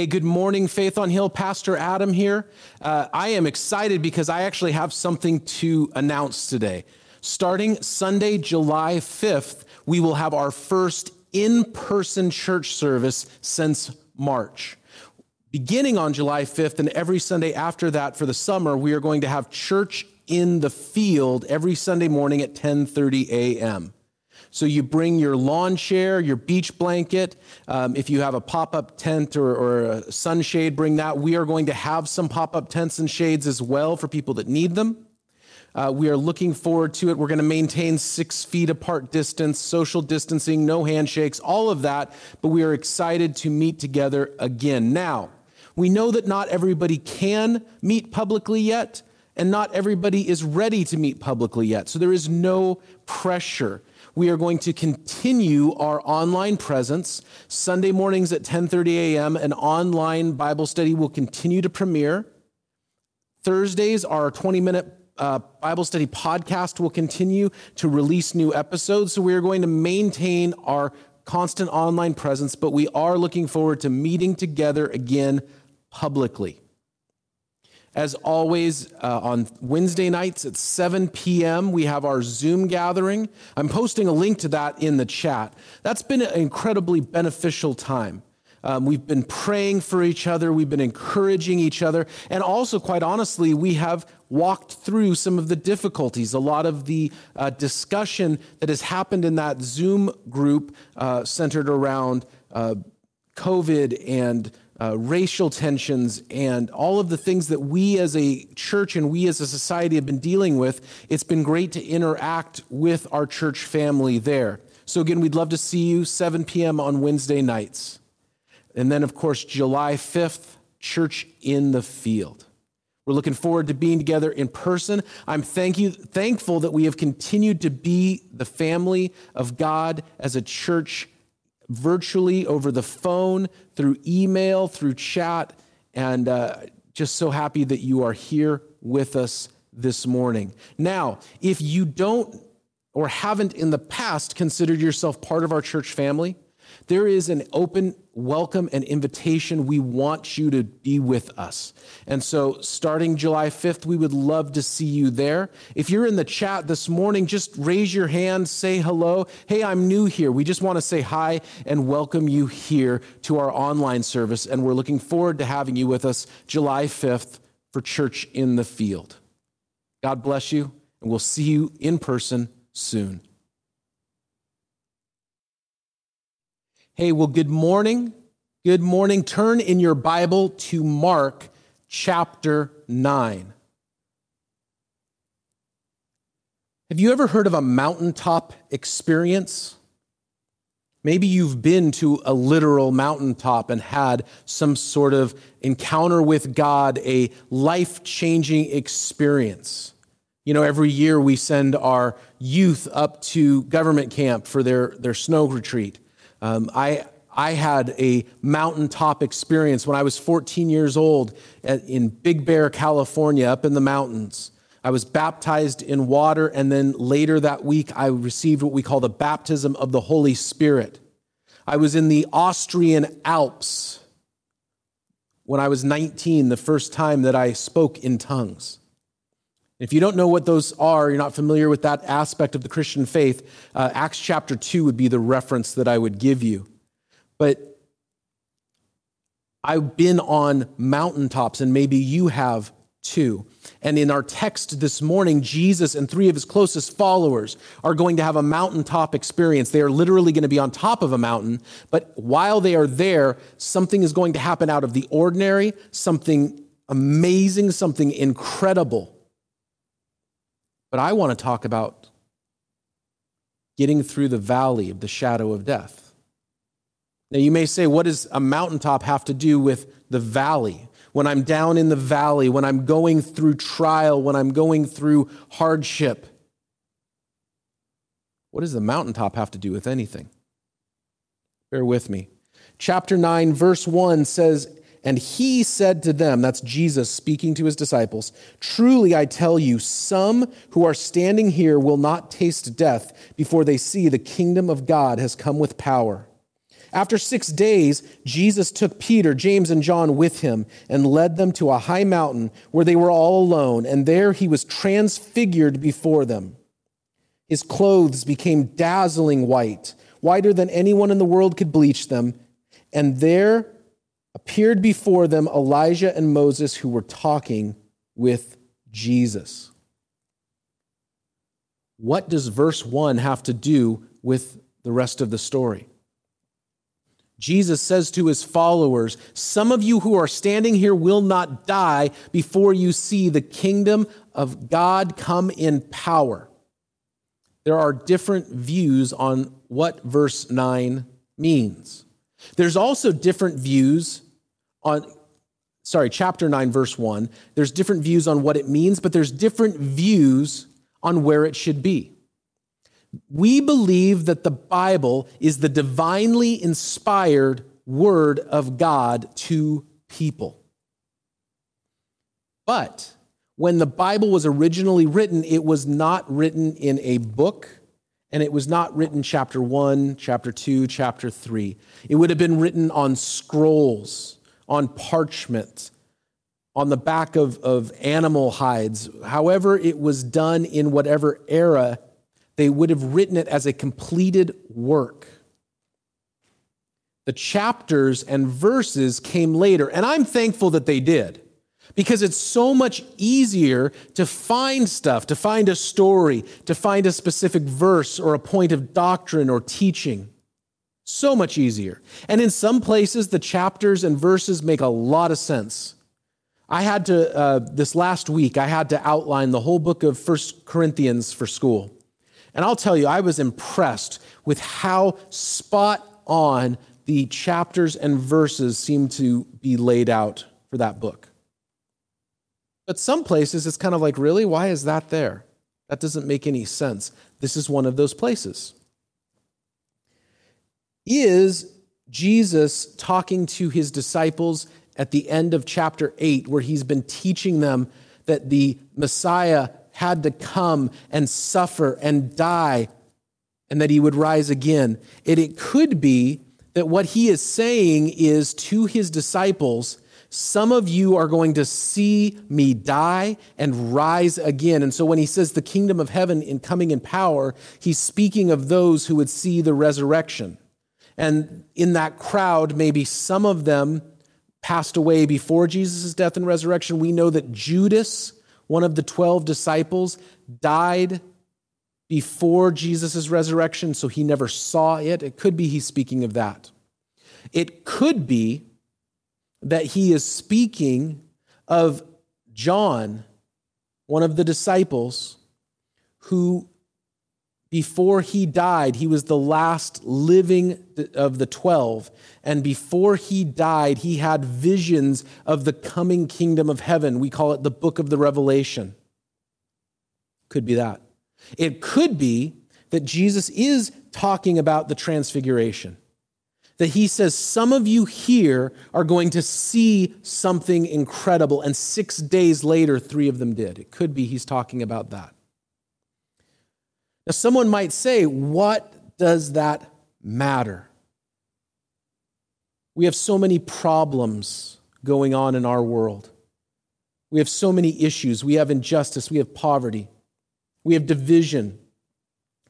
Hey, good morning, Faith on Hill. Pastor Adam here. Uh, I am excited because I actually have something to announce today. Starting Sunday, July 5th, we will have our first in person church service since March. Beginning on July 5th and every Sunday after that for the summer, we are going to have church in the field every Sunday morning at 10:30 a.m. So you bring your lawn chair, your beach blanket. Um, if you have a pop up tent or, or, a sunshade, bring that. We are going to have some pop up tents and shades as well for people that need them. Uh, we are looking forward to it. We're going to maintain six feet apart distance, social distancing, no handshakes, all of that. But we are excited to meet together again. Now, we know that not everybody can meet publicly yet, and not everybody is ready to meet publicly yet. So there is no pressure we are going to continue our online presence. Sunday mornings at 10:30 a.m. An online Bible study will continue to premiere. Thursdays, our 20-minute uh, Bible study podcast will continue to release new episodes. So we are going to maintain our constant online presence, but we are looking forward to meeting together again publicly. As always, uh, on Wednesday nights at 7 p.m., we have our Zoom gathering. I'm posting a link to that in the chat. That's been an incredibly beneficial time. Um, we've been praying for each other, we've been encouraging each other, and also, quite honestly, we have walked through some of the difficulties. A lot of the uh, discussion that has happened in that Zoom group uh, centered around uh, COVID and uh, racial tensions and all of the things that we as a church and we as a society have been dealing with, it's been great to interact with our church family there. So, again, we'd love to see you 7 p.m. on Wednesday nights. And then, of course, July 5th, Church in the Field. We're looking forward to being together in person. I'm thank you, thankful that we have continued to be the family of God as a church virtually over the phone, through email, through chat, and uh, just so happy that you are here with us this morning. Now, if you don't or haven't in the past considered yourself part of our church family, there is an open welcome and invitation. We want you to be with us. And so, starting July 5th, we would love to see you there. If you're in the chat this morning, just raise your hand, say hello. Hey, I'm new here. We just want to say hi and welcome you here to our online service. And we're looking forward to having you with us July 5th for Church in the Field. God bless you, and we'll see you in person soon. Hey, well, good morning. Good morning. Turn in your Bible to Mark chapter 9. Have you ever heard of a mountaintop experience? Maybe you've been to a literal mountaintop and had some sort of encounter with God, a life changing experience. You know, every year we send our youth up to government camp for their, their snow retreat. Um, I, I had a mountaintop experience when I was 14 years old at, in Big Bear, California, up in the mountains. I was baptized in water, and then later that week, I received what we call the baptism of the Holy Spirit. I was in the Austrian Alps when I was 19, the first time that I spoke in tongues. If you don't know what those are, you're not familiar with that aspect of the Christian faith, uh, Acts chapter 2 would be the reference that I would give you. But I've been on mountaintops, and maybe you have too. And in our text this morning, Jesus and three of his closest followers are going to have a mountaintop experience. They are literally going to be on top of a mountain, but while they are there, something is going to happen out of the ordinary, something amazing, something incredible. But I want to talk about getting through the valley of the shadow of death. Now, you may say, what does a mountaintop have to do with the valley? When I'm down in the valley, when I'm going through trial, when I'm going through hardship, what does the mountaintop have to do with anything? Bear with me. Chapter 9, verse 1 says, and he said to them, that's Jesus speaking to his disciples, Truly I tell you, some who are standing here will not taste death before they see the kingdom of God has come with power. After six days, Jesus took Peter, James, and John with him and led them to a high mountain where they were all alone, and there he was transfigured before them. His clothes became dazzling white, whiter than anyone in the world could bleach them, and there appeared before them Elijah and Moses who were talking with Jesus. What does verse 1 have to do with the rest of the story? Jesus says to his followers, Some of you who are standing here will not die before you see the kingdom of God come in power. There are different views on what verse 9 means. There's also different views on, sorry, chapter 9, verse 1. There's different views on what it means, but there's different views on where it should be. We believe that the Bible is the divinely inspired word of God to people. But when the Bible was originally written, it was not written in a book, and it was not written chapter 1, chapter 2, chapter 3. It would have been written on scrolls, on parchment, on the back of, of animal hides. However, it was done in whatever era they would have written it as a completed work. The chapters and verses came later, and I'm thankful that they did because it's so much easier to find stuff, to find a story, to find a specific verse or a point of doctrine or teaching. So much easier. And in some places, the chapters and verses make a lot of sense. I had to, uh, this last week, I had to outline the whole book of First Corinthians for school. And I'll tell you, I was impressed with how spot on the chapters and verses seem to be laid out for that book. But some places it's kind of like, really? Why is that there? That doesn't make any sense. This is one of those places. Is Jesus talking to his disciples at the end of chapter 8, where he's been teaching them that the Messiah had to come and suffer and die and that he would rise again. And it could be that what he is saying is to his disciples, some of you are going to see me die and rise again. And so when he says the kingdom of heaven in coming in power, he's speaking of those who would see the resurrection. And in that crowd, maybe some of them passed away before Jesus' death and resurrection. We know that Judas one of the 12 disciples, died before Jesus' resurrection, so he never saw it. It could be he's speaking of that. It could be that he is speaking of John, one of the disciples, who before he died, he was the last living of the 12. And before he died, he had visions of the coming kingdom of heaven. We call it the book of the Revelation. Could be that. It could be that Jesus is talking about the transfiguration. That he says, Some of you here are going to see something incredible. And six days later, three of them did. It could be he's talking about that. Now, someone might say, what does that matter? We have so many problems going on in our world. We have so many issues. We have injustice. We have poverty. We have division.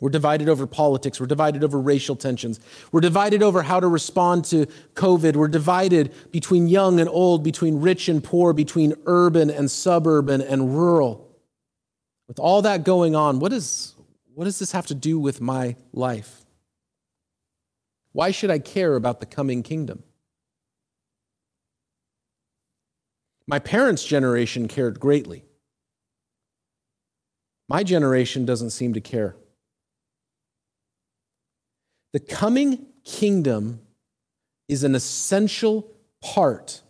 We're divided over politics. We're divided over racial tensions. We're divided over how to respond to COVID. We're divided between young and old, between rich and poor, between urban and suburban and rural. With all that going on, what is, what does this have to do with my life? Why should I care about the coming kingdom? My parents' generation cared greatly. My generation doesn't seem to care. The coming kingdom is an essential part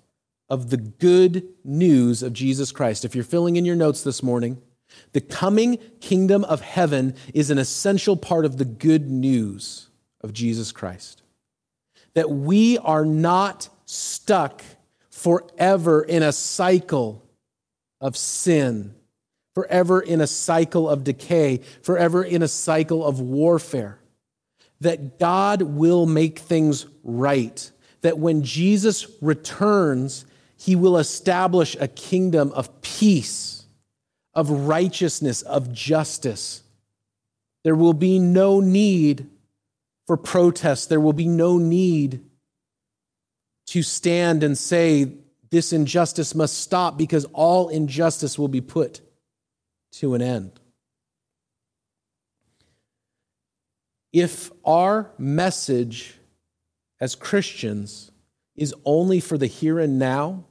of the good news of Jesus Christ. If you're filling in your notes this morning, the coming kingdom of heaven is an essential part of the good news of Jesus Christ. That we are not stuck forever in a cycle of sin, forever in a cycle of decay, forever in a cycle of warfare. That God will make things right, that when Jesus returns, he will establish a kingdom of peace, of righteousness, of justice. There will be no need for protest. There will be no need to stand and say, this injustice must stop because all injustice will be put to an end. If our message as Christians is only for the here and now,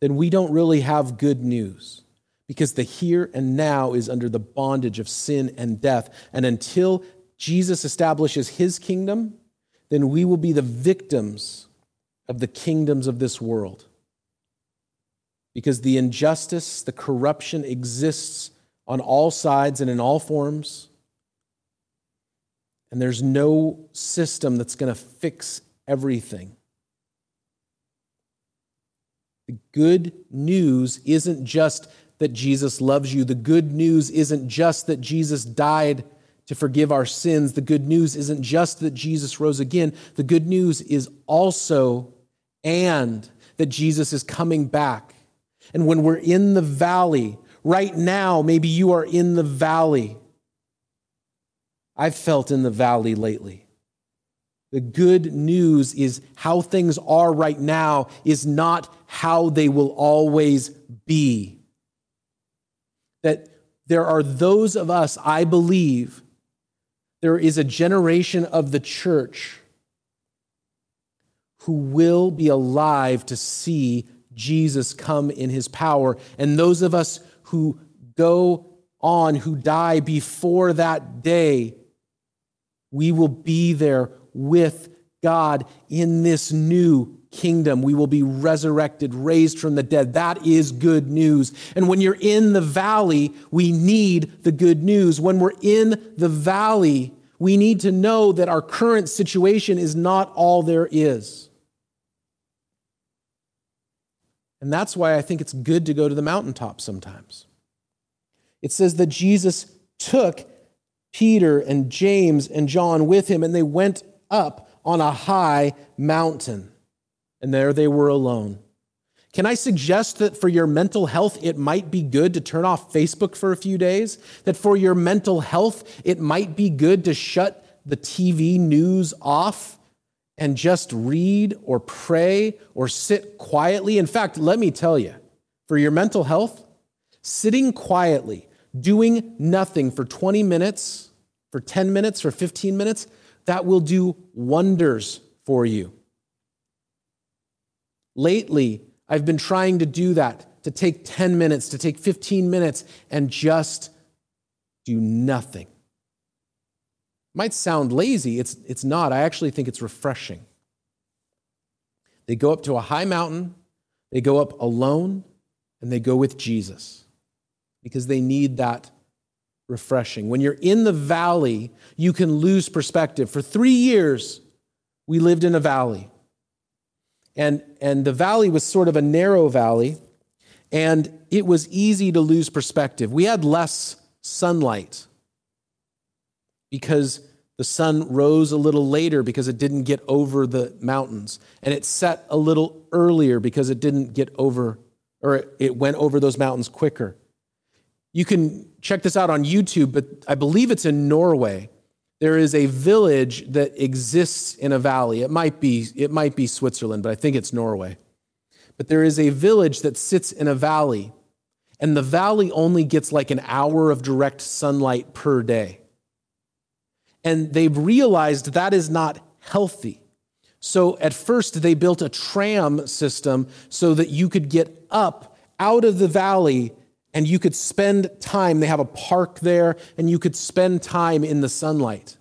then we don't really have good news because the here and now is under the bondage of sin and death. And until Jesus establishes his kingdom, then we will be the victims of the kingdoms of this world. Because the injustice, the corruption exists on all sides and in all forms. And there's no system that's going to fix everything. The good news isn't just that Jesus loves you. The good news isn't just that Jesus died to forgive our sins. The good news isn't just that Jesus rose again. The good news is also and that Jesus is coming back. And when we're in the valley, right now, maybe you are in the valley. I've felt in the valley lately. The good news is how things are right now is not how they will always be. That there are those of us, I believe, there is a generation of the church who will be alive to see Jesus come in his power. And those of us who go on, who die before that day, we will be there with God in this new kingdom. We will be resurrected, raised from the dead. That is good news. And when you're in the valley, we need the good news. When we're in the valley, we need to know that our current situation is not all there is. And that's why I think it's good to go to the mountaintop sometimes. It says that Jesus took Peter and James and John with him, and they went up on a high mountain. And there they were alone. Can I suggest that for your mental health, it might be good to turn off Facebook for a few days? That for your mental health, it might be good to shut the TV news off and just read or pray or sit quietly. In fact, let me tell you, for your mental health, sitting quietly, doing nothing for 20 minutes, for 10 minutes, for 15 minutes, that will do wonders for you. Lately, I've been trying to do that, to take 10 minutes, to take 15 minutes, and just do nothing. Might sound lazy, it's, it's not. I actually think it's refreshing. They go up to a high mountain, they go up alone, and they go with Jesus because they need that refreshing. When you're in the valley, you can lose perspective. For three years, we lived in a valley. And, and the valley was sort of a narrow valley, and it was easy to lose perspective. We had less sunlight because the sun rose a little later because it didn't get over the mountains, and it set a little earlier because it didn't get over, or it went over those mountains quicker. You can check this out on YouTube, but I believe it's in Norway. There is a village that exists in a valley. It might be, it might be Switzerland, but I think it's Norway. But there is a village that sits in a valley, and the valley only gets like an hour of direct sunlight per day. And they've realized that is not healthy. So at first, they built a tram system so that you could get up out of the valley and you could spend time. They have a park there, and you could spend time in the sunlight.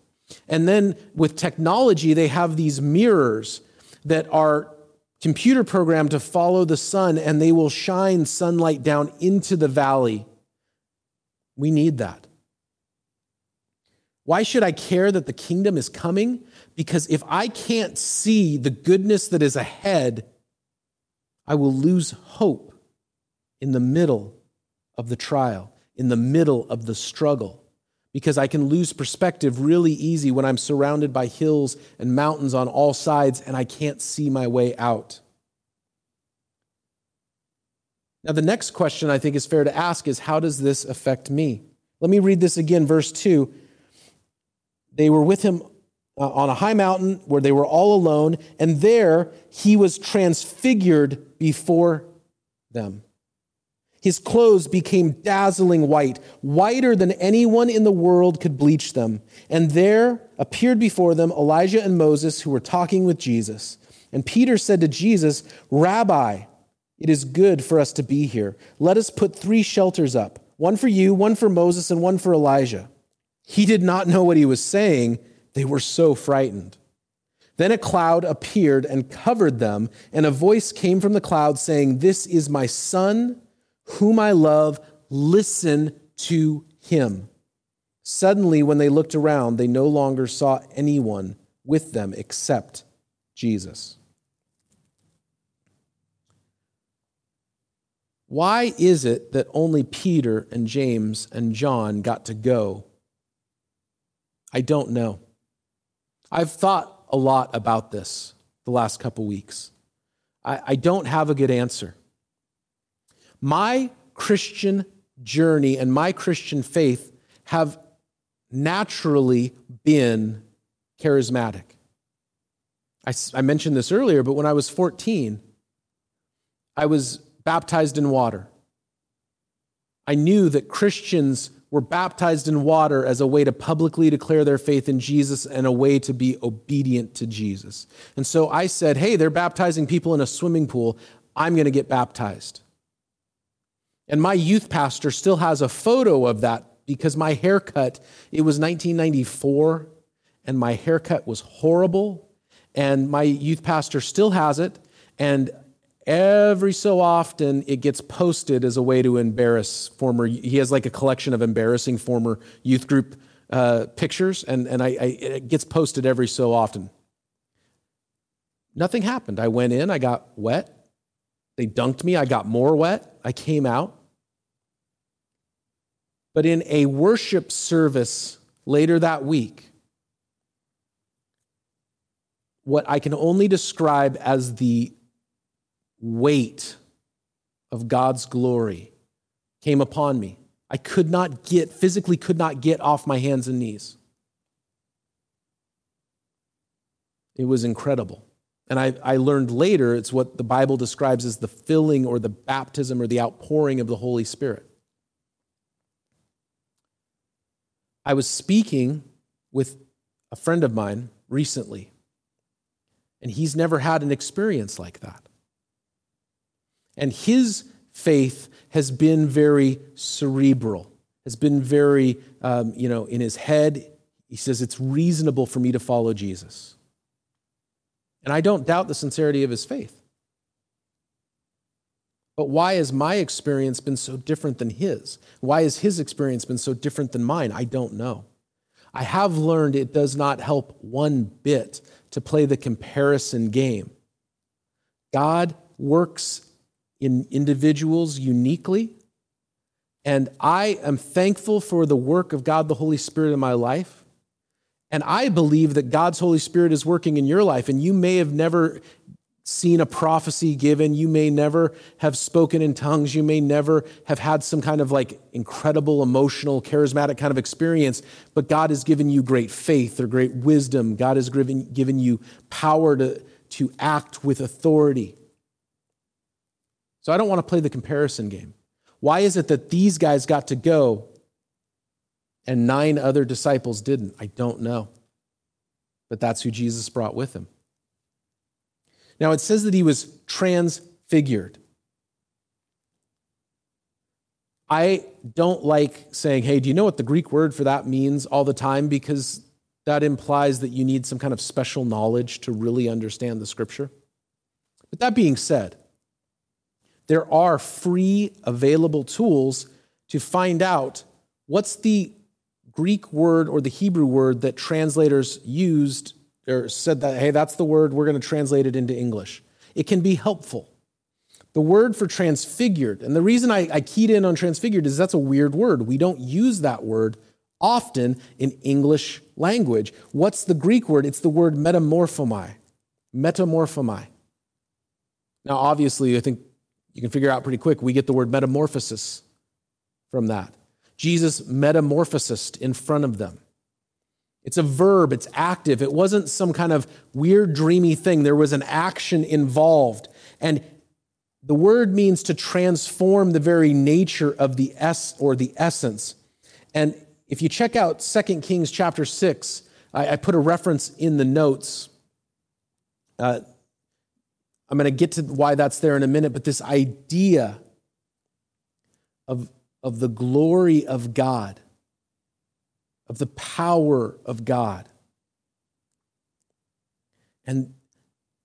And then with technology, they have these mirrors that are computer programmed to follow the sun, and they will shine sunlight down into the valley. We need that. Why should I care that the kingdom is coming? Because if I can't see the goodness that is ahead, I will lose hope in the middle of the trial, in the middle of the struggle. because I can lose perspective really easy when I'm surrounded by hills and mountains on all sides and I can't see my way out. Now, the next question I think is fair to ask is how does this affect me? Let me read this again, verse 2. They were with him uh, on a high mountain where they were all alone, and there he was transfigured before them. His clothes became dazzling white, whiter than anyone in the world could bleach them. And there appeared before them Elijah and Moses, who were talking with Jesus. And Peter said to Jesus, Rabbi, it is good for us to be here. Let us put three shelters up one for you, one for Moses, and one for Elijah. He did not know what he was saying. They were so frightened. Then a cloud appeared and covered them, and a voice came from the cloud saying, This is my son, whom I love. Listen to him. Suddenly, when they looked around, they no longer saw anyone with them except Jesus. Why is it that only Peter and James and John got to go? I don't know. I've thought a lot about this the last couple weeks. I, I don't have a good answer. My Christian journey and my Christian faith have naturally been charismatic. I, I mentioned this earlier, but when I was 14, I was baptized in water. I knew that Christians were baptized in water as a way to publicly declare their faith in Jesus and a way to be obedient to Jesus. And so I said, hey, they're baptizing people in a swimming pool. I'm going to get baptized. And my youth pastor still has a photo of that because my haircut, it was 1994, and my haircut was horrible. And my youth pastor still has it. And every so often it gets posted as a way to embarrass former he has like a collection of embarrassing former youth group uh, pictures. And, and I, I, it gets posted every so often. Nothing happened. I went in i got wet. They dunked me. I got more wet. I came out but in a worship service later that week what i can only describe as the weight of God's glory came upon me. I could not get, physically could not get off my hands and knees. It was incredible. And I, I learned later it's what the Bible describes as the filling or the baptism or the outpouring of the Holy Spirit. I was speaking with a friend of mine recently, and he's never had an experience like that. And his faith has been very cerebral, has been very, um, you know, in his head. He says, It's reasonable for me to follow Jesus. And I don't doubt the sincerity of his faith. But why has my experience been so different than his? Why has his experience been so different than mine? I don't know. I have learned it does not help one bit to play the comparison game. God works in individuals uniquely. And I am thankful for the work of God the Holy Spirit in my life. And I believe that God's Holy Spirit is working in your life. And you may have never seen a prophecy given. You may never have spoken in tongues. You may never have had some kind of like incredible, emotional, charismatic kind of experience. But God has given you great faith or great wisdom. God has given, given you power to, to act with authority. So I don't want to play the comparison game. Why is it that these guys got to go and nine other disciples didn't? I don't know. But that's who Jesus brought with him. Now it says that he was transfigured. I don't like saying, hey, do you know what the Greek word for that means all the time? Because that implies that you need some kind of special knowledge to really understand the scripture. But that being said, there are free available tools to find out what's the Greek word or the Hebrew word that translators used or said that, hey, that's the word, we're going to translate it into English. It can be helpful. The word for transfigured, and the reason I, I keyed in on transfigured is that's a weird word. We don't use that word often in English language. What's the Greek word? It's the word metamorphomai. Metamorphomai. Now, obviously, I think you can figure out pretty quick, we get the word metamorphosis from that. Jesus metamorphosed in front of them. It's a verb, it's active. It wasn't some kind of weird, dreamy thing. There was an action involved. And the word means to transform the very nature of the S or the essence. And if you check out 2 Kings chapter 6, I, I put a reference in the notes. Uh, I'm going to get to why that's there in a minute, but this idea of, of the glory of God of the power of God. And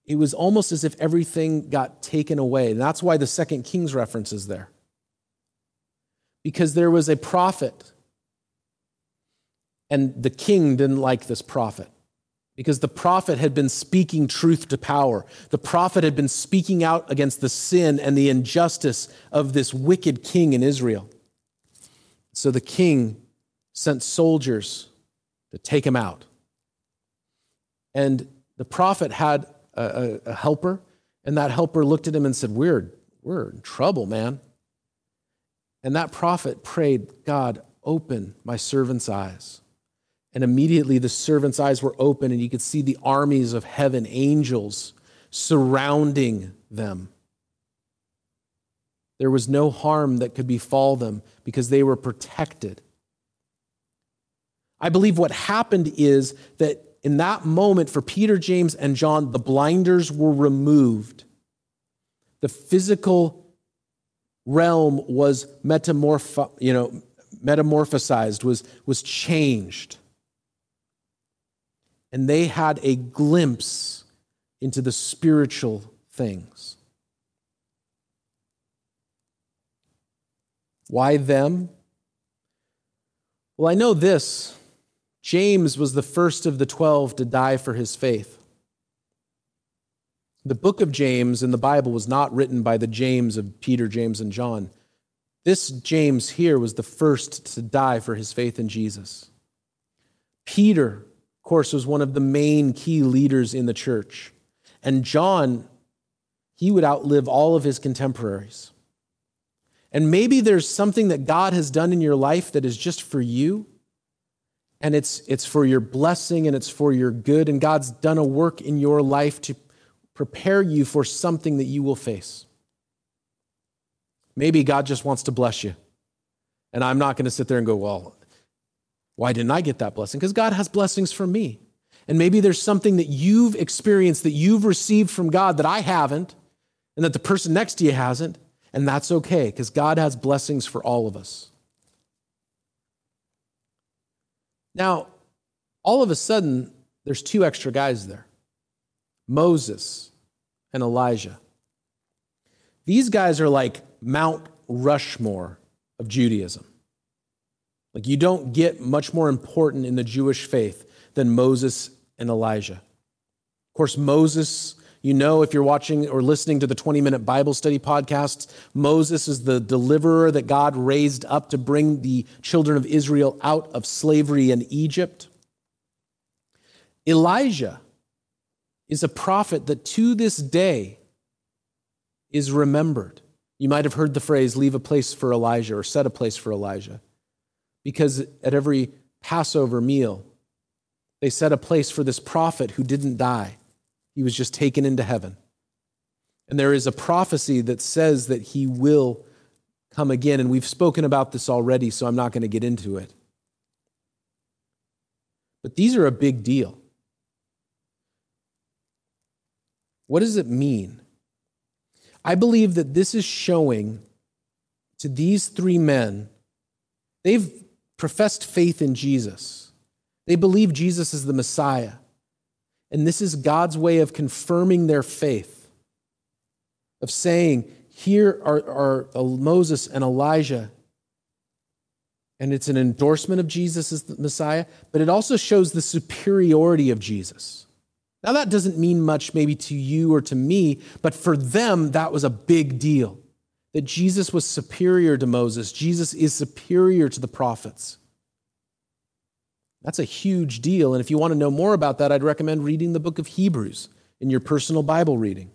it was almost as if everything got taken away. And that's why the second Kings reference is there. Because there was a prophet, and the king didn't like this prophet. Because the prophet had been speaking truth to power. The prophet had been speaking out against the sin and the injustice of this wicked king in Israel. So the king sent soldiers to take him out. And the prophet had a, a, a, helper, and that helper looked at him and said, We're, we're in trouble, man. And that prophet prayed, God, open my servant's eyes. And immediately the servant's eyes were open, and he could see the armies of heaven, angels, surrounding them. There was no harm that could befall them because they were protected. I believe what happened is that in that moment for Peter, James, and John, the blinders were removed. The physical realm was metamorph- you know, metamorphosized, was, was changed. And they had a glimpse into the spiritual things. Why them? Well, I know this James was the first of the 12 to die for his faith. The book of James in the Bible was not written by the James of Peter, James, and John. This James here was the first to die for his faith in Jesus. Peter, of course, was one of the main key leaders in the church. And John, he would outlive all of his contemporaries. And maybe there's something that God has done in your life that is just for you and it's, it's for your blessing and it's for your good. And God's done a work in your life to prepare you for something that you will face. Maybe God just wants to bless you. And I'm not going to sit there and go, well, why didn't I get that blessing? Because God has blessings for me. And maybe there's something that you've experienced that you've received from God that I haven't, and that the person next to you hasn't. And that's okay, because God has blessings for all of us. Now, all of a sudden, there's two extra guys there Moses and Elijah. These guys are like Mount Rushmore of Judaism. Like, you don't get much more important in the Jewish faith than Moses and Elijah. Of course, Moses you know, if you're watching or listening to the 20 minute Bible study podcasts, Moses is the deliverer that God raised up to bring the children of Israel out of slavery in Egypt. Elijah is a prophet that to this day is remembered. You might have heard the phrase, leave a place for Elijah or set a place for Elijah, because at every Passover meal, they set a place for this prophet who didn't die he was just taken into heaven. And there is a prophecy that says that he will come again. And we've spoken about this already, so I'm not going to get into it. But these are a big deal. What does it mean? I believe that this is showing to these three men, they've professed faith in Jesus. They believe Jesus is the Messiah. And this is God's way of confirming their faith, of saying, Here are, are Moses and Elijah. And it's an endorsement of Jesus as the Messiah, but it also shows the superiority of Jesus. Now, that doesn't mean much maybe to you or to me, but for them, that was a big deal. That Jesus was superior to Moses, Jesus is superior to the prophets. That's a huge deal. And if you want to know more about that, I'd recommend reading the book of Hebrews in your personal Bible reading.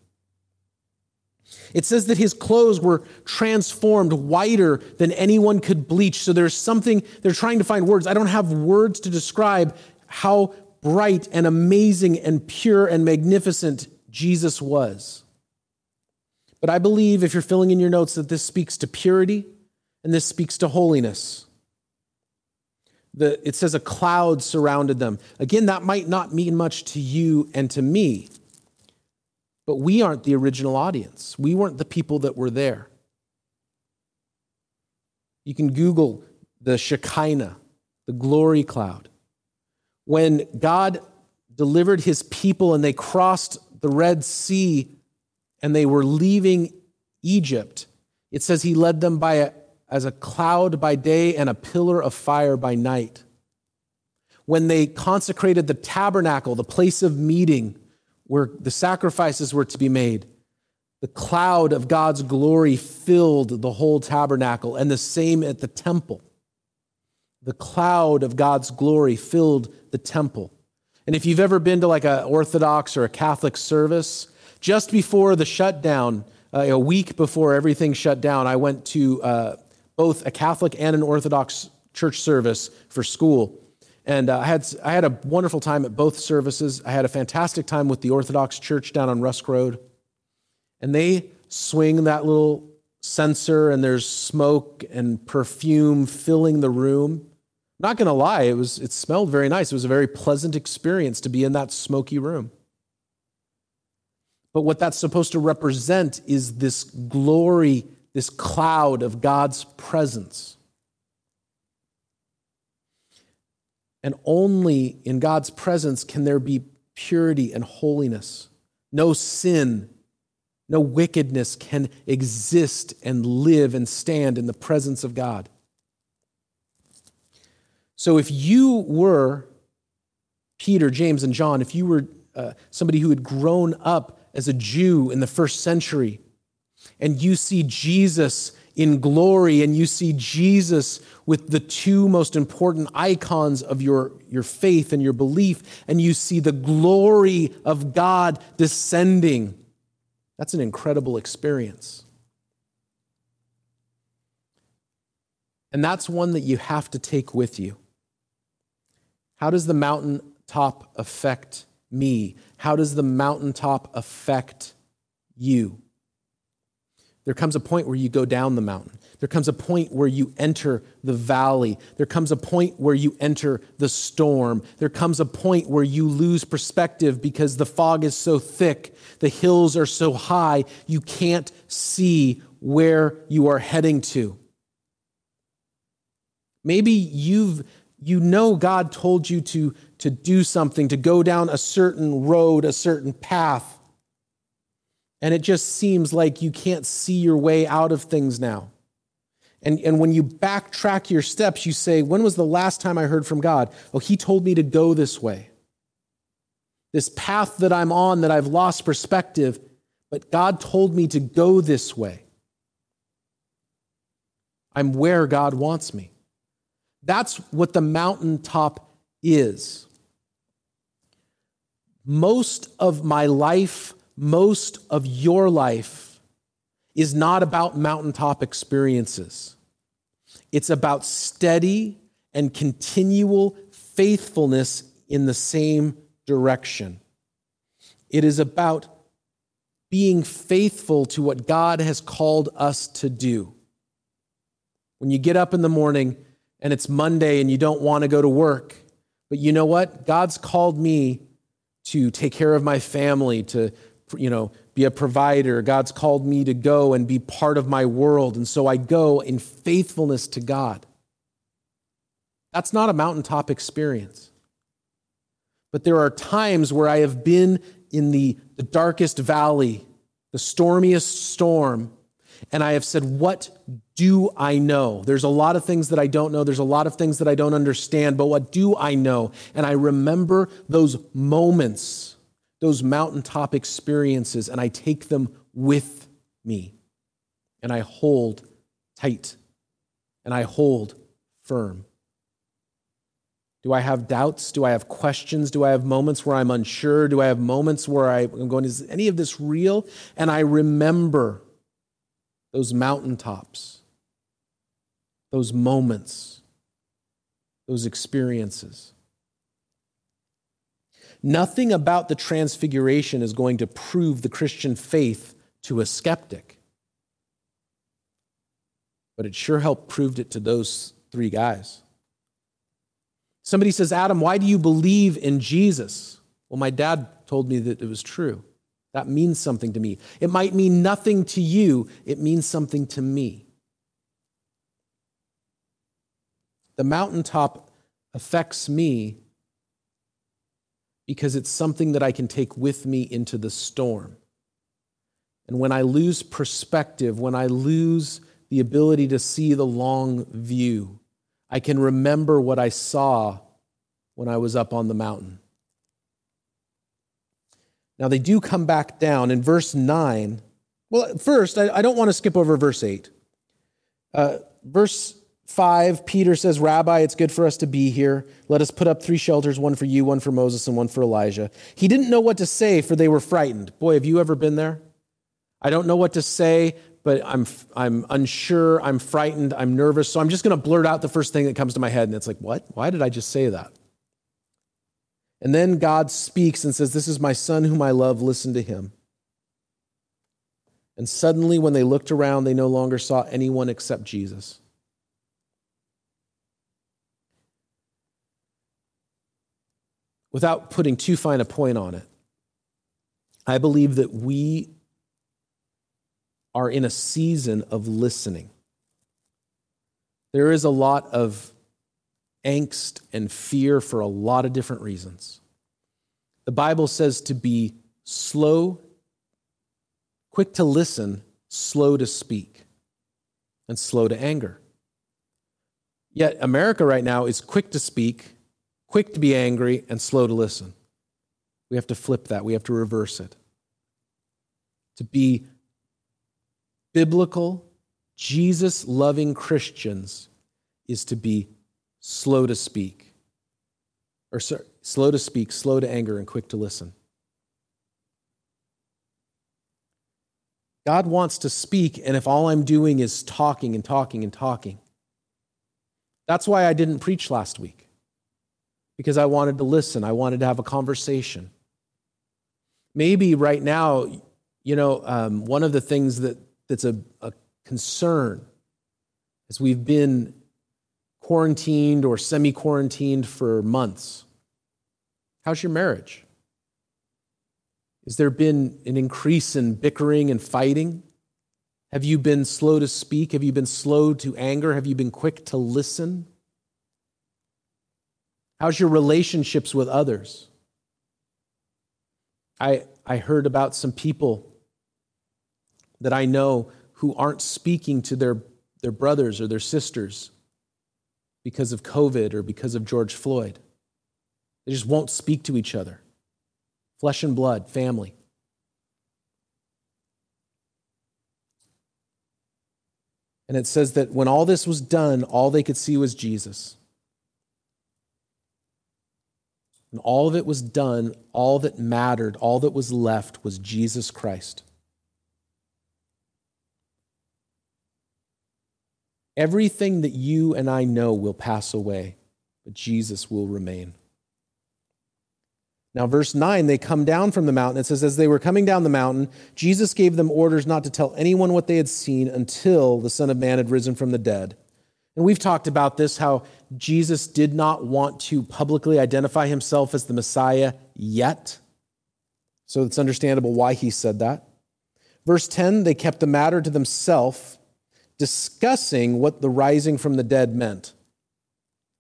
It says that his clothes were transformed whiter than anyone could bleach. So there's something, they're trying to find words. I don't have words to describe how bright and amazing and pure and magnificent Jesus was. But I believe, if you're filling in your notes, that this speaks to purity and this speaks to holiness. The, it says a cloud surrounded them. Again, that might not mean much to you and to me, but we aren't the original audience. We weren't the people that were there. You can Google the Shekinah, the glory cloud. When God delivered his people and they crossed the Red Sea and they were leaving Egypt, it says he led them by a, as a cloud by day and a pillar of fire by night. When they consecrated the tabernacle, the place of meeting where the sacrifices were to be made, the cloud of God's glory filled the whole tabernacle, and the same at the temple. The cloud of God's glory filled the temple. And if you've ever been to like an Orthodox or a Catholic service, just before the shutdown, uh, a week before everything shut down, I went to uh, both a Catholic and an Orthodox church service for school. And uh, I, had, I had a wonderful time at both services. I had a fantastic time with the Orthodox church down on Rusk Road. And they swing that little censer, and there's smoke and perfume filling the room. Not going to lie, it, was, it smelled very nice. It was a very pleasant experience to be in that smoky room. But what that's supposed to represent is this glory this cloud of God's presence. And only in God's presence can there be purity and holiness. No sin, no wickedness can exist and live and stand in the presence of God. So if you were Peter, James, and John, if you were uh, somebody who had grown up as a Jew in the first century, and you see Jesus in glory and you see Jesus with the two most important icons of your, your faith and your belief, and you see the glory of God descending. That's an incredible experience. And that's one that you have to take with you. How does the mountaintop affect me? How does the mountaintop affect you? There comes a point where you go down the mountain. There comes a point where you enter the valley. There comes a point where you enter the storm. There comes a point where you lose perspective because the fog is so thick, the hills are so high, you can't see where you are heading to. Maybe you've you know God told you to, to do something, to go down a certain road, a certain path and it just seems like you can't see your way out of things now. And, and when you backtrack your steps, you say, When was the last time I heard from God? Oh, He told me to go this way. This path that I'm on that I've lost perspective, but God told me to go this way. I'm where God wants me. That's what the mountaintop is. Most of my life most of your life is not about mountaintop experiences. It's about steady and continual faithfulness in the same direction. It is about being faithful to what God has called us to do. When you get up in the morning and it's Monday and you don't want to go to work, but you know what? God's called me to take care of my family, to you know, be a provider. God's called me to go and be part of my world. And so I go in faithfulness to God. That's not a mountaintop experience. But there are times where I have been in the, the darkest valley, the stormiest storm, and I have said, What do I know? There's a lot of things that I don't know. There's a lot of things that I don't understand, but what do I know? And I remember those moments those mountaintop experiences and I take them with me. And I hold tight and I hold firm. Do I have doubts? Do I have questions? Do I have moments where I'm unsure? Do I have moments where I'm going, is any of this real? And I remember those mountaintops, those moments, those experiences. Nothing about the transfiguration is going to prove the Christian faith to a skeptic. But it sure helped proved it to those three guys. Somebody says, Adam, why do you believe in Jesus? Well, my dad told me that it was true. That means something to me. It might mean nothing to you, it means something to me. The mountaintop affects me because it's something that I can take with me into the storm. And when I lose perspective, when I lose the ability to see the long view, I can remember what I saw when I was up on the mountain. Now, they do come back down in verse 9. Well, first, I, don't want to skip over verse 8. Uh, verse 5, Peter says, Rabbi, it's good for us to be here. Let us put up three shelters one for you, one for Moses, and one for Elijah. He didn't know what to say, for they were frightened. Boy, have you ever been there? I don't know what to say, but I'm, I'm unsure, I'm frightened, I'm nervous, so I'm just going to blurt out the first thing that comes to my head. And it's like, what? Why did I just say that? And then God speaks and says, This is my son whom I love, listen to him. And suddenly, when they looked around, they no longer saw anyone except Jesus. Without putting too fine a point on it, I believe that we are in a season of listening. There is a lot of angst and fear for a lot of different reasons. The Bible says to be slow, quick to listen, slow to speak, and slow to anger. Yet America right now is quick to speak, quick to be angry, and slow to listen. We have to flip that, we have to reverse it. To be biblical, Jesus loving Christians is to be slow to speak, or sorry, slow to speak, slow to anger, and quick to listen. God wants to speak, and if all I'm doing is talking and talking and talking, that's why I didn't preach last week because I wanted to listen. I wanted to have a conversation. Maybe right now, you know, um, one of the things that, that's a, a concern as we've been quarantined or semi quarantined for months. How's your marriage? Has there been an increase in bickering and fighting? Have you been slow to speak? Have you been slow to anger? Have you been quick to listen? How's your relationships with others? I, I heard about some people that I know who aren't speaking to their, their brothers or their sisters because of COVID or because of George Floyd. They just won't speak to each other. Flesh and blood, family. And it says that when all this was done, all they could see was Jesus. And all of it was done, all that mattered, all that was left was Jesus Christ. Everything that you and I know will pass away, but Jesus will remain. Now, verse 9, they come down from the mountain. It says, As they were coming down the mountain, Jesus gave them orders not to tell anyone what they had seen until the Son of Man had risen from the dead. And we've talked about this how Jesus did not want to publicly identify himself as the Messiah yet. So it's understandable why he said that. Verse 10 they kept the matter to themselves, discussing what the rising from the dead meant.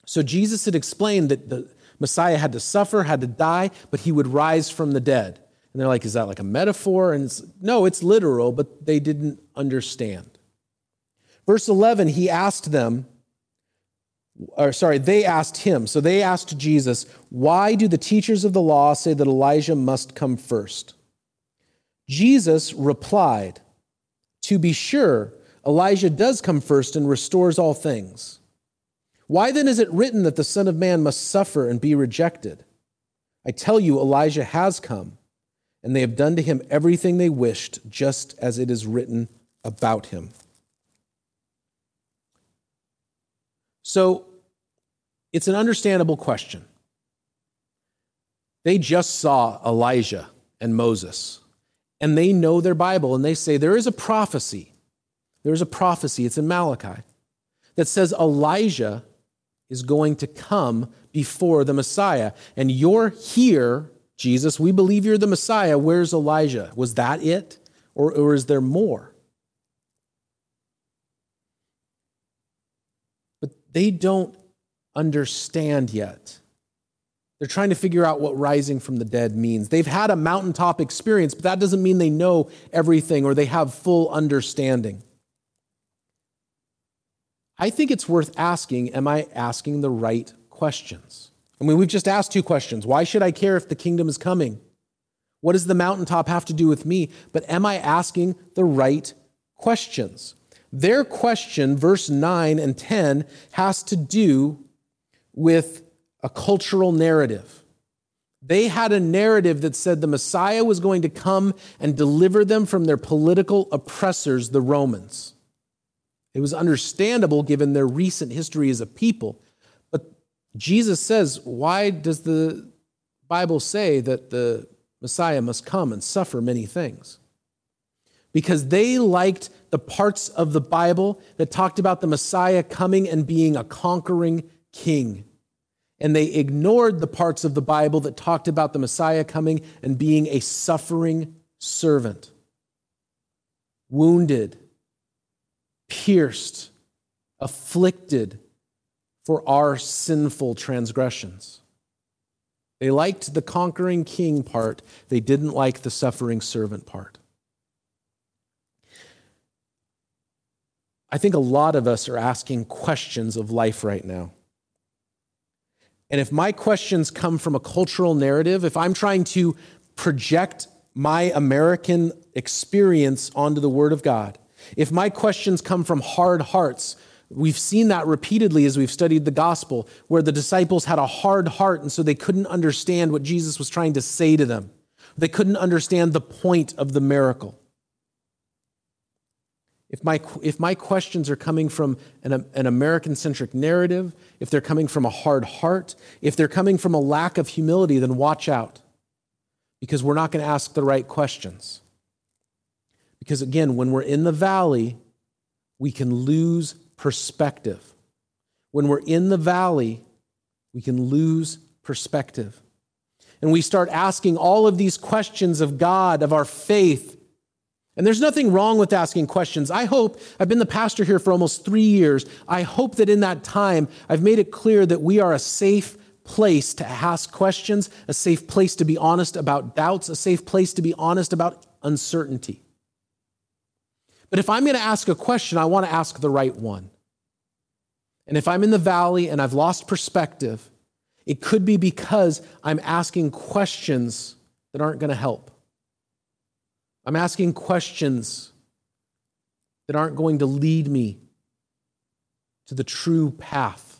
So Jesus had explained that the Messiah had to suffer, had to die, but he would rise from the dead. And they're like, is that like a metaphor? And it's, no, it's literal, but they didn't understand. Verse 11, he asked them, or sorry, they asked him. So they asked Jesus, Why do the teachers of the law say that Elijah must come first? Jesus replied, To be sure, Elijah does come first and restores all things. Why then is it written that the Son of Man must suffer and be rejected? I tell you, Elijah has come, and they have done to him everything they wished, just as it is written about him. So it's an understandable question. They just saw Elijah and Moses, and they know their Bible, and they say there is a prophecy. There's a prophecy, it's in Malachi, that says Elijah is going to come before the Messiah. And you're here, Jesus. We believe you're the Messiah. Where's Elijah? Was that it? Or, or is there more? But they don't understand yet. They're trying to figure out what rising from the dead means. They've had a mountaintop experience, but that doesn't mean they know everything or they have full understanding. I think it's worth asking Am I asking the right questions? I mean, we've just asked two questions. Why should I care if the kingdom is coming? What does the mountaintop have to do with me? But am I asking the right questions? Their question, verse 9 and 10, has to do with a cultural narrative. They had a narrative that said the Messiah was going to come and deliver them from their political oppressors, the Romans. It was understandable given their recent history as a people. But Jesus says, why does the Bible say that the Messiah must come and suffer many things? Because they liked the parts of the Bible that talked about the Messiah coming and being a conquering king. And they ignored the parts of the Bible that talked about the Messiah coming and being a suffering servant, wounded, pierced, afflicted for our sinful transgressions. They liked the conquering king part, they didn't like the suffering servant part. I think a lot of us are asking questions of life right now. And if my questions come from a cultural narrative, if I'm trying to project my American experience onto the Word of God, if my questions come from hard hearts, we've seen that repeatedly as we've studied the gospel, where the disciples had a hard heart and so they couldn't understand what Jesus was trying to say to them. They couldn't understand the point of the miracle. If my, if my questions are coming from an, an American centric narrative, if they're coming from a hard heart, if they're coming from a lack of humility, then watch out because we're not going to ask the right questions. Because again, when we're in the valley, we can lose perspective. When we're in the valley, we can lose perspective. And we start asking all of these questions of God, of our faith. And there's nothing wrong with asking questions. I hope, I've been the pastor here for almost three years. I hope that in that time, I've made it clear that we are a safe place to ask questions, a safe place to be honest about doubts, a safe place to be honest about uncertainty. But if I'm going to ask a question, I want to ask the right one. And if I'm in the valley and I've lost perspective, it could be because I'm asking questions that aren't going to help. I'm asking questions that aren't going to lead me to the true path,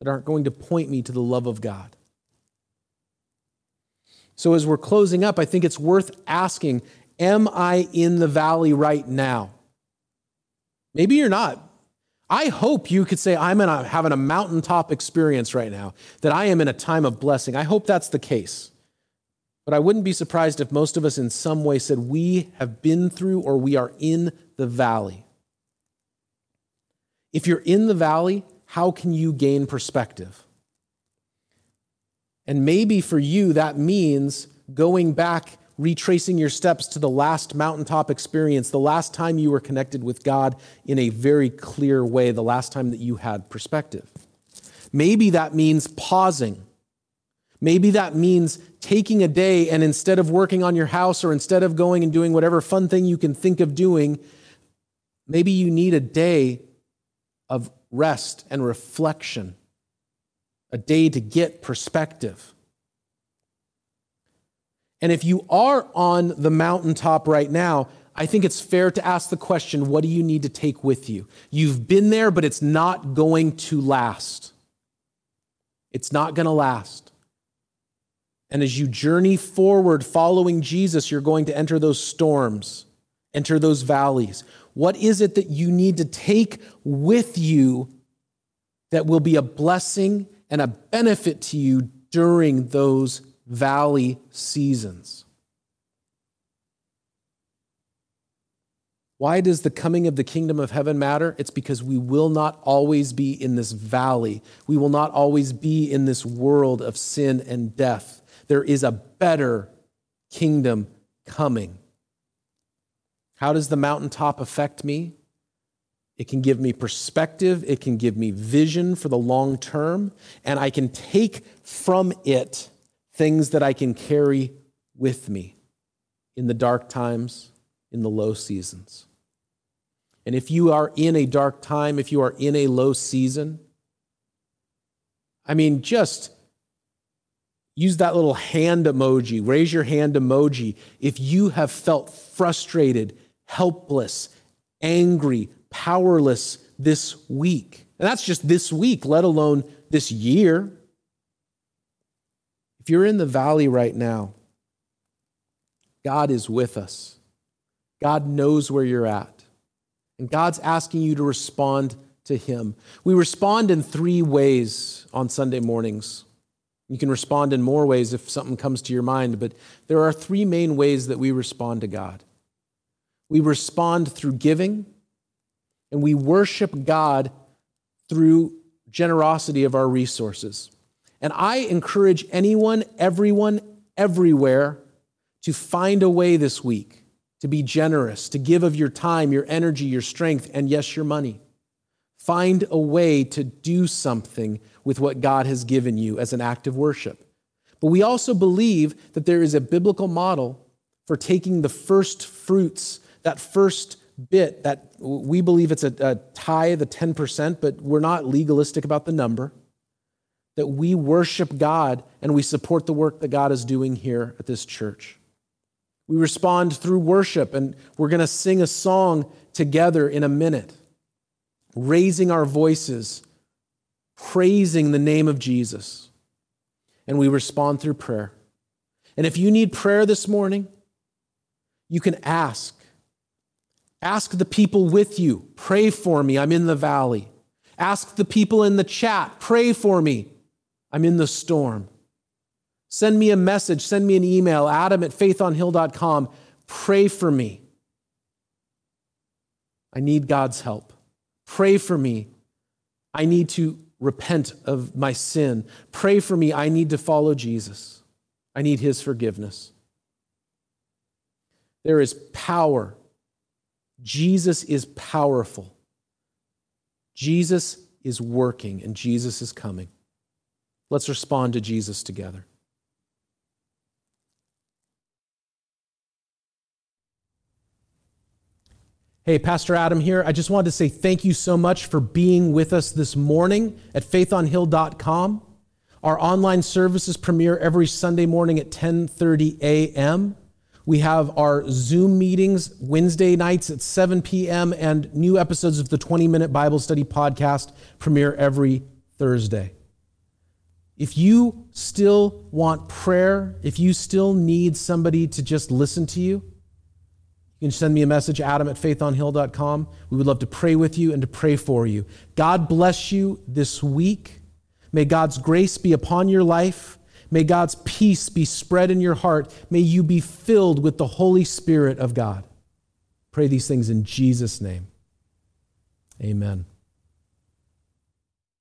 that aren't going to point me to the love of God. So, as we're closing up, I think it's worth asking Am I in the valley right now? Maybe you're not. I hope you could say, I'm a, having a mountaintop experience right now, that I am in a time of blessing. I hope that's the case. But I wouldn't be surprised if most of us, in some way, said, We have been through or we are in the valley. If you're in the valley, how can you gain perspective? And maybe for you, that means going back retracing your steps to the last mountaintop experience, the last time you were connected with God in a very clear way, the last time that you had perspective. Maybe that means pausing. Maybe that means taking a day and instead of working on your house or instead of going and doing whatever fun thing you can think of doing, maybe you need a day of rest and reflection, a day to get perspective. And if you are on the mountaintop right now, I think it's fair to ask the question what do you need to take with you? You've been there, but it's not going to last. It's not going to last. And as you journey forward following Jesus, you're going to enter those storms, enter those valleys. What is it that you need to take with you that will be a blessing and a benefit to you during those valley seasons? Why does the coming of the kingdom of heaven matter? It's because we will not always be in this valley. We will not always be in this world of sin and death. There is a better kingdom coming. How does the mountaintop affect me? It can give me perspective, it can give me vision for the long term, and I can take from it things that I can carry with me in the dark times, in the low seasons. And if you are in a dark time, if you are in a low season, I mean, just use that little hand emoji, raise your hand emoji. If you have felt frustrated, helpless, angry, powerless this week, and that's just this week, let alone this year. If you're in the valley right now, God is with us. God knows where you're at. And God's asking you to respond to Him. We respond in three ways on Sunday mornings. You can respond in more ways if something comes to your mind, but there are three main ways that we respond to God. We respond through giving, and we worship God through generosity of our resources. And I encourage anyone, everyone, everywhere to find a way this week to be generous, to give of your time, your energy, your strength, and yes, your money. Find a way to do something with what God has given you as an act of worship. But we also believe that there is a biblical model for taking the first fruits, that first bit, that we believe it's a, a tithe, the 10%, but we're not legalistic about the number. That we worship God and we support the work that God is doing here at this church. We respond through worship, and we're going to sing a song together in a minute, raising our voices, praising the name of Jesus. And we respond through prayer. And if you need prayer this morning, you can ask. Ask the people with you, pray for me, I'm in the valley. Ask the people in the chat, pray for me, I'm in the storm. Send me a message, send me an email, adam at faithonhill.com. Pray for me. I need God's help. Pray for me. I need to repent of my sin. Pray for me. I need to follow Jesus. I need his forgiveness. There is power. Jesus is powerful. Jesus is working and Jesus is coming. Let's respond to Jesus together. Hey, Pastor Adam here. I just wanted to say thank you so much for being with us this morning at faithonhill.com. Our online services premiere every Sunday morning at 10:30 a.m. We have our Zoom meetings Wednesday nights at 7 p.m. and new episodes of the 20-minute Bible study podcast premiere every Thursday. If you still want prayer, if you still need somebody to just listen to you, you can send me a message, adam at faithonhill.com. We would love to pray with you and to pray for you. God bless you this week. May God's grace be upon your life. May God's peace be spread in your heart. May you be filled with the Holy Spirit of God. Pray these things in Jesus' name. Amen.